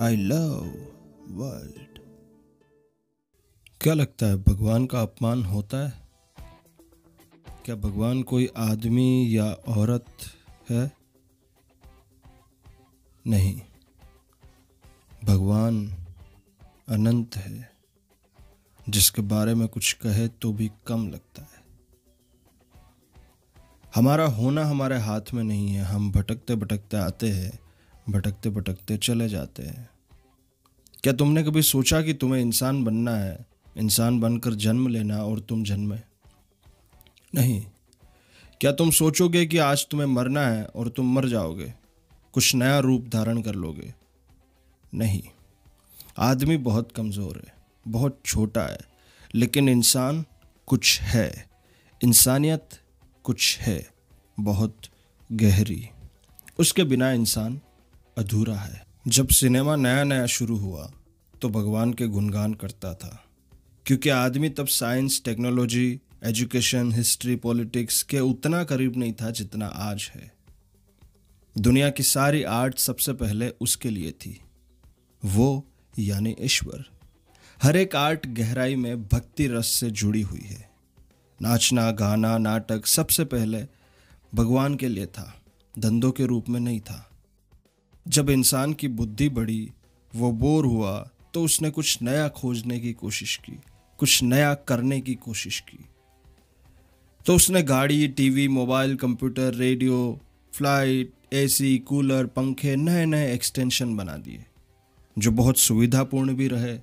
I love world क्या लगता है, भगवान का अपमान होता है? क्या भगवान कोई आदमी या औरत है? नहीं। भगवान अनंत है। जिसके बारे में कुछ कहे तो भी कम लगता है। हमारा होना हमारे हाथ में नहीं है। हम भटकते भटकते आते हैं। भटकते भटकते चले जाते हैं। क्या तुमने कभी सोचा कि तुम्हें इंसान बनना है? इंसान बनकर जन्म लेना और तुम जन्मे? नहीं। क्या तुम सोचोगे कि आज तुम्हें मरना है और तुम मर जाओगे? कुछ नया रूप धारण कर लोगे? नहीं। आदमी बहुत कमज़ोर है, बहुत छोटा है, लेकिन इंसान कुछ है। इंसानियत कुछ है, बहुत गहरी। उसके बिना इंसान अधूरा है। जब सिनेमा नया नया शुरू हुआ तो भगवान के गुणगान करता था। क्योंकि आदमी तब science, technology, education, history, politics के उतना करीब नहीं था जितना आज है। दुनिया की सारी आर्ट सबसे पहले उसके लिए थी। वो यानी ईश्वर। हर एक आर्ट गहराई में भक्ति रस से जुड़ी हुई है। नाचना, गाना, नाटक सबसे पहले भगवान के लिए था, धंधों के रूप में नहीं था। जब इंसान की बुद्धि बढ़ी, वो बोर हुआ तो उसने कुछ नया खोजने की कोशिश की, कुछ नया करने की कोशिश की। तो उसने गाड़ी, TV, mobile, computer, radio, flight, AC, cooler, पंखे नए नए एक्सटेंशन बना दिए, जो बहुत सुविधापूर्ण भी रहे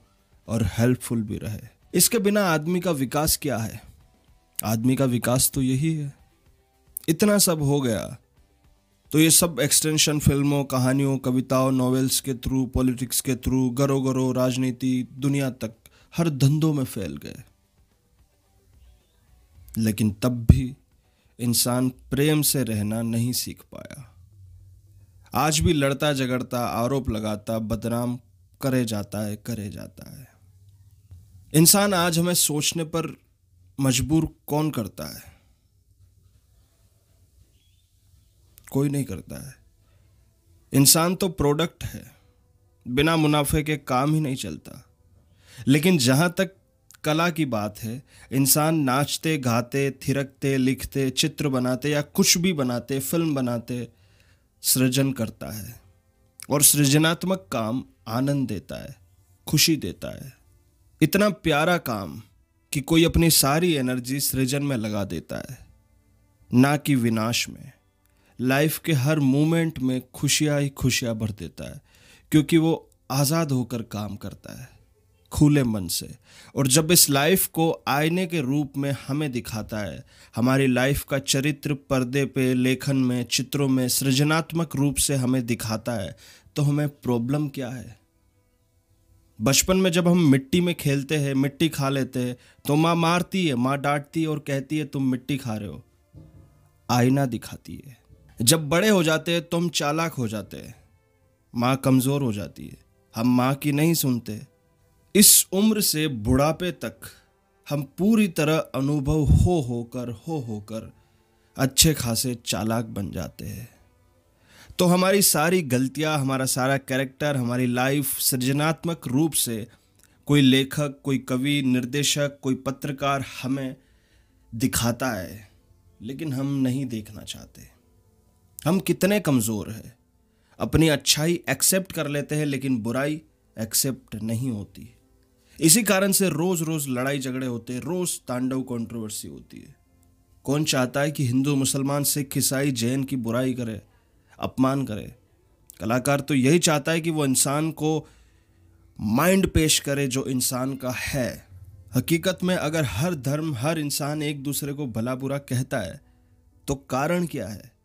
और हेल्पफुल भी रहे। इसके बिना आदमी का विकास क्या है? आदमी का विकास तो यही है। इतना सब हो गया तो ये सब एक्सटेंशन फ़िल्मों, कहानियों, कविताओं नॉवेल्स के थ्रू पॉलिटिक्स के थ्रू गरो गरो राजनीति, दुनिया तक हर धंधों में फैल गए। लेकिन तब भी इंसान प्रेम से रहना नहीं सीख पाया। आज भी लड़ता झगड़ता आरोप लगाता, बदनाम करे जाता है, करे जाता है। इंसान आज हमें सोचने पर मजबूर कौन करता है? कोई नहीं करता है। इंसान तो प्रोडक्ट है। बिना मुनाफे के काम ही नहीं चलता। लेकिन जहाँ तक कला की बात है, इंसान नाचते, गाते, थिरकते, लिखते, चित्र बनाते या कुछ भी बनाते, फ़िल्म बनाते, सृजन करता है। और सृजनात्मक काम आनंद देता है, खुशी देता है। इतना प्यारा काम कि कोई अपनी सारी एनर्जी सृजन में लगा देता है, ना कि विनाश में। लाइफ के हर मोमेंट में खुशियाँ ही खुशियाँ भर देता है, क्योंकि वो आज़ाद होकर काम करता है, खुले मन से। और जब इस लाइफ को आईने के रूप में हमें दिखाता है, हमारी लाइफ का चरित्र पर्दे पे, लेखन में, चित्रों में सृजनात्मक रूप से हमें दिखाता है तो हमें प्रॉब्लम क्या है? बचपन में जब हम मिट्टी में खेलते हैं, मिट्टी खा लेते हैं तो माँ मारती है, माँ डांटती है और कहती है, तुम मिट्टी खा रहे हो। आईना दिखाती है। जब बड़े हो जाते हैं तो हम चालाक हो जाते हैं। माँ कमज़ोर हो जाती है। हम माँ की नहीं सुनते। इस उम्र से बुढ़ापे तक हम पूरी तरह अनुभव हो होकर हो होकर अच्छे खासे चालाक बन जाते हैं। तो हमारी सारी गलतियाँ, हमारा सारा कैरेक्टर, हमारी लाइफ सृजनात्मक रूप से कोई लेखक, कोई कवि, निर्देशक, कोई पत्रकार हमें दिखाता है, लेकिन हम नहीं देखना चाहते। हम कितने कमज़ोर हैं। अपनी अच्छाई एक्सेप्ट कर लेते हैं, लेकिन बुराई एक्सेप्ट नहीं होती। इसी कारण से रोज रोज लड़ाई झगड़े होते हैं, रोज तांडव कंट्रोवर्सी होती है। कौन चाहता है कि हिंदू मुसलमान सिख ईसाई जैन की बुराई करे, अपमान करे? कलाकार तो यही चाहता है कि वो इंसान को माइंड पेश करे जो इंसान का है। हकीकत में अगर हर धर्म, हर इंसान एक दूसरे को भला बुरा कहता है तो कारण क्या है?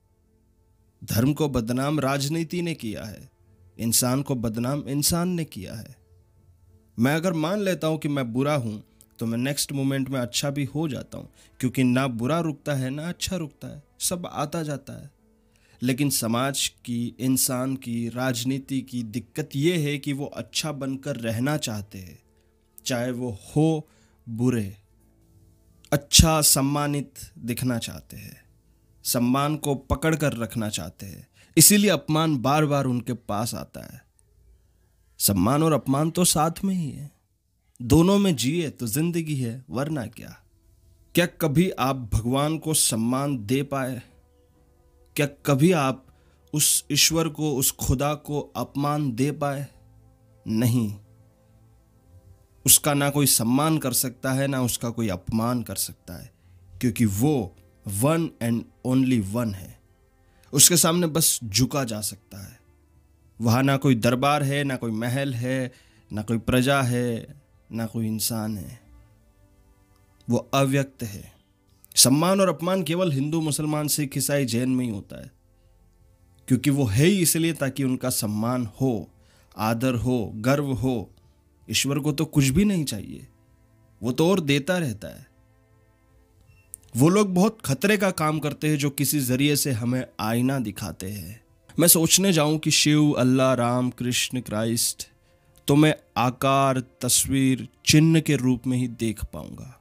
धर्म को बदनाम राजनीति ने किया है, इंसान को बदनाम इंसान ने किया है। मैं अगर मान लेता हूँ कि मैं बुरा हूँ तो मैं नेक्स्ट मोमेंट में अच्छा भी हो जाता हूँ, क्योंकि ना बुरा रुकता है, ना अच्छा रुकता है, सब आता जाता है। लेकिन समाज की, इंसान की, राजनीति की दिक्कत ये है कि वो अच्छा बनकर रहना चाहते हैं, चाहे वो हो बुरे अच्छा सम्मानित दिखना चाहते हैं। सम्मान को पकड़ कर रखना चाहते हैं। इसीलिए अपमान बार बार उनके पास आता है। सम्मान और अपमान तो साथ में ही है। दोनों में जिए तो ज़िंदगी है, वरना क्या? क्या कभी आप भगवान को सम्मान दे पाए? क्या कभी आप उस ईश्वर को, उस खुदा को अपमान दे पाए? नहीं। उसका ना कोई सम्मान कर सकता है, ना उसका कोई अपमान कर सकता है, क्योंकि वो वन एंड ओनली वन है। उसके सामने बस झुका जा सकता है। वहाँ ना कोई दरबार है, ना कोई महल है, ना कोई प्रजा है, ना कोई इंसान है। वो अव्यक्त है। सम्मान और अपमान केवल हिंदू मुसलमान सिख ईसाई जैन में ही होता है। क्योंकि वो है ही इसलिए ताकि उनका सम्मान हो, आदर हो, गर्व हो। ईश्वर को तो कुछ भी नहीं चाहिए। वो तो और देता रहता है। वो लोग बहुत खतरे का काम करते हैं जो किसी ज़रिए से हमें आईना दिखाते हैं। मैं सोचने जाऊँ कि शिव, अल्लाह, राम, कृष्ण, क्राइस्ट तो मैं आकार, तस्वीर, चिन्ह के रूप में ही देख पाऊँगा।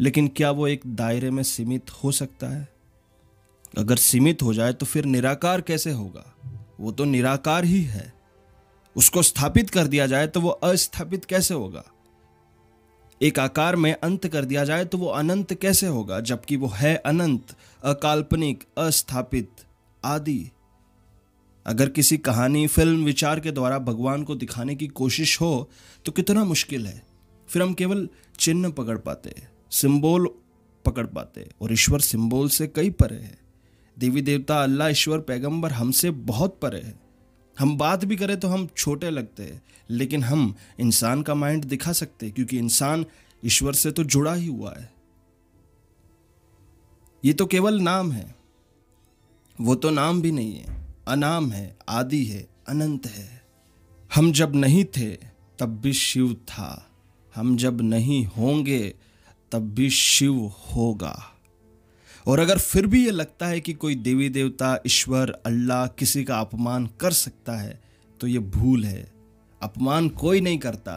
लेकिन क्या वो एक दायरे में सीमित हो सकता है? अगर सीमित हो जाए तो फिर निराकार कैसे होगा? वो तो निराकार ही है। उसको स्थापित कर दिया जाए तो वो अस्थापित कैसे होगा? एक आकार में अंत कर दिया जाए तो वो अनंत कैसे होगा? जबकि वो है अनंत, अकाल्पनिक, अस्थापित आदि। अगर किसी कहानी, फ़िल्म, विचार के द्वारा भगवान को दिखाने की कोशिश हो तो कितना मुश्किल है? फिर हम केवल चिन्ह पकड़ पाते, सिंबल पकड़ पाते, और ईश्वर सिंबल से कई परे है। देवी देवता, अल्लाह, ईश्वर, पैगंबर हमसे बहुत परे है। हम बात भी करें तो हम छोटे लगते हैं, लेकिन हम इंसान का माइंड दिखा सकते हैं, क्योंकि इंसान ईश्वर से तो जुड़ा ही हुआ है। ये तो केवल नाम है। वो तो नाम भी नहीं है। अनाम है, आदि है, अनंत है। हम जब नहीं थे, तब भी शिव था। हम जब नहीं होंगे, तब भी शिव होगा। और अगर फिर भी ये लगता है कि कोई देवी देवता, ईश्वर, अल्लाह किसी का अपमान कर सकता है तो ये भूल है। अपमान कोई नहीं करता।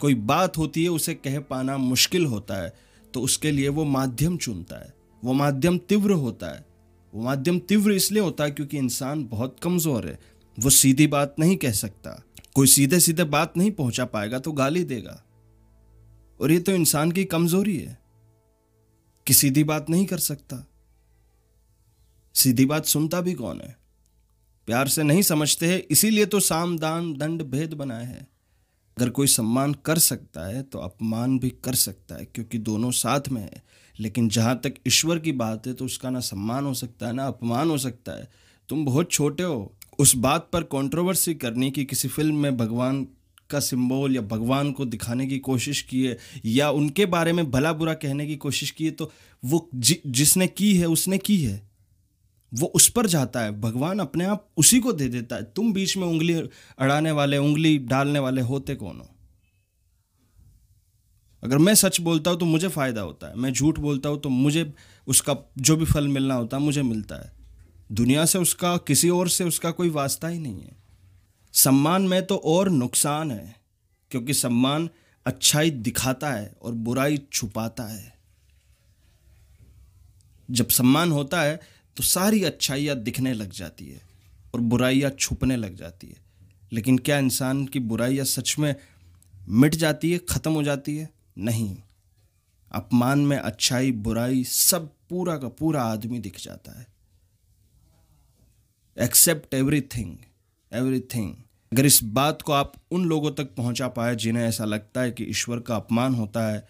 कोई बात होती है, उसे कह पाना मुश्किल होता है तो उसके लिए वो माध्यम चुनता है। वो माध्यम तीव्र होता है। वो माध्यम तीव्र इसलिए होता है क्योंकि इंसान बहुत कमज़ोर है। वो सीधी बात नहीं कह सकता। कोई सीधे सीधे बात नहीं पहुँचा पाएगा तो गाली देगा। और ये तो इंसान की कमज़ोरी है। कि सीधी बात नहीं कर सकता? सीधी बात सुनता भी कौन है? प्यार से नहीं समझते हैं, इसीलिए तो साम, दान, दंड, भेद बनाए हैं। अगर कोई सम्मान कर सकता है तो अपमान भी कर सकता है, क्योंकि दोनों साथ में है। लेकिन जहाँ तक ईश्वर की बात है तो उसका ना सम्मान हो सकता है, ना अपमान हो सकता है। तुम बहुत छोटे हो। उस बात पर कंट्रोवर्सी करनी कि किसी फ़िल्म में भगवान का सिंबल या भगवान को दिखाने की कोशिश की है या उनके बारे में भला बुरा कहने की कोशिश की है तो वो जि, जिसने की है उसने की है। वो उस पर जाता है। भगवान अपने आप उसी को दे देता है। तुम बीच में उंगली अड़ाने वाले उंगली डालने वाले होते कौन हो? अगर मैं सच बोलता हूँ तो मुझे फ़ायदा होता है। मैं झूठ बोलता हूँ तो मुझे उसका जो भी फल मिलना होता है मुझे मिलता है। दुनिया से उसका किसी और से उसका कोई वास्ता ही नहीं है। सम्मान में तो और नुकसान है, क्योंकि सम्मान अच्छाई दिखाता है और बुराई छुपाता है। जब सम्मान होता है तो सारी अच्छाइयाँ दिखने लग जाती है और बुराइयाँ छुपने लग जाती है। लेकिन क्या इंसान की बुराइयाँ सच में मिट जाती है, ख़त्म हो जाती है? नहीं। अपमान में अच्छाई, बुराई सब पूरा का पूरा आदमी दिख जाता है। एक्सेप्ट एवरीथिंग एवरीथिंग अगर इस बात को आप उन लोगों तक पहुँचा पाए जिन्हें ऐसा लगता है कि ईश्वर का अपमान होता है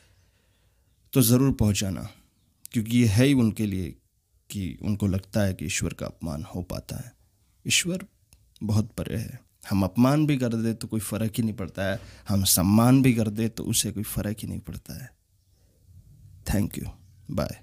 तो ज़रूर पहुंचाना, क्योंकि ये है ही उनके लिए कि उनको लगता है कि ईश्वर का अपमान हो पाता है। ईश्वर बहुत परे है। हम अपमान भी कर दे तो कोई फ़र्क ही नहीं पड़ता है। हम सम्मान भी कर दे तो उसे कोई फ़र्क ही नहीं पड़ता है। Thank you bye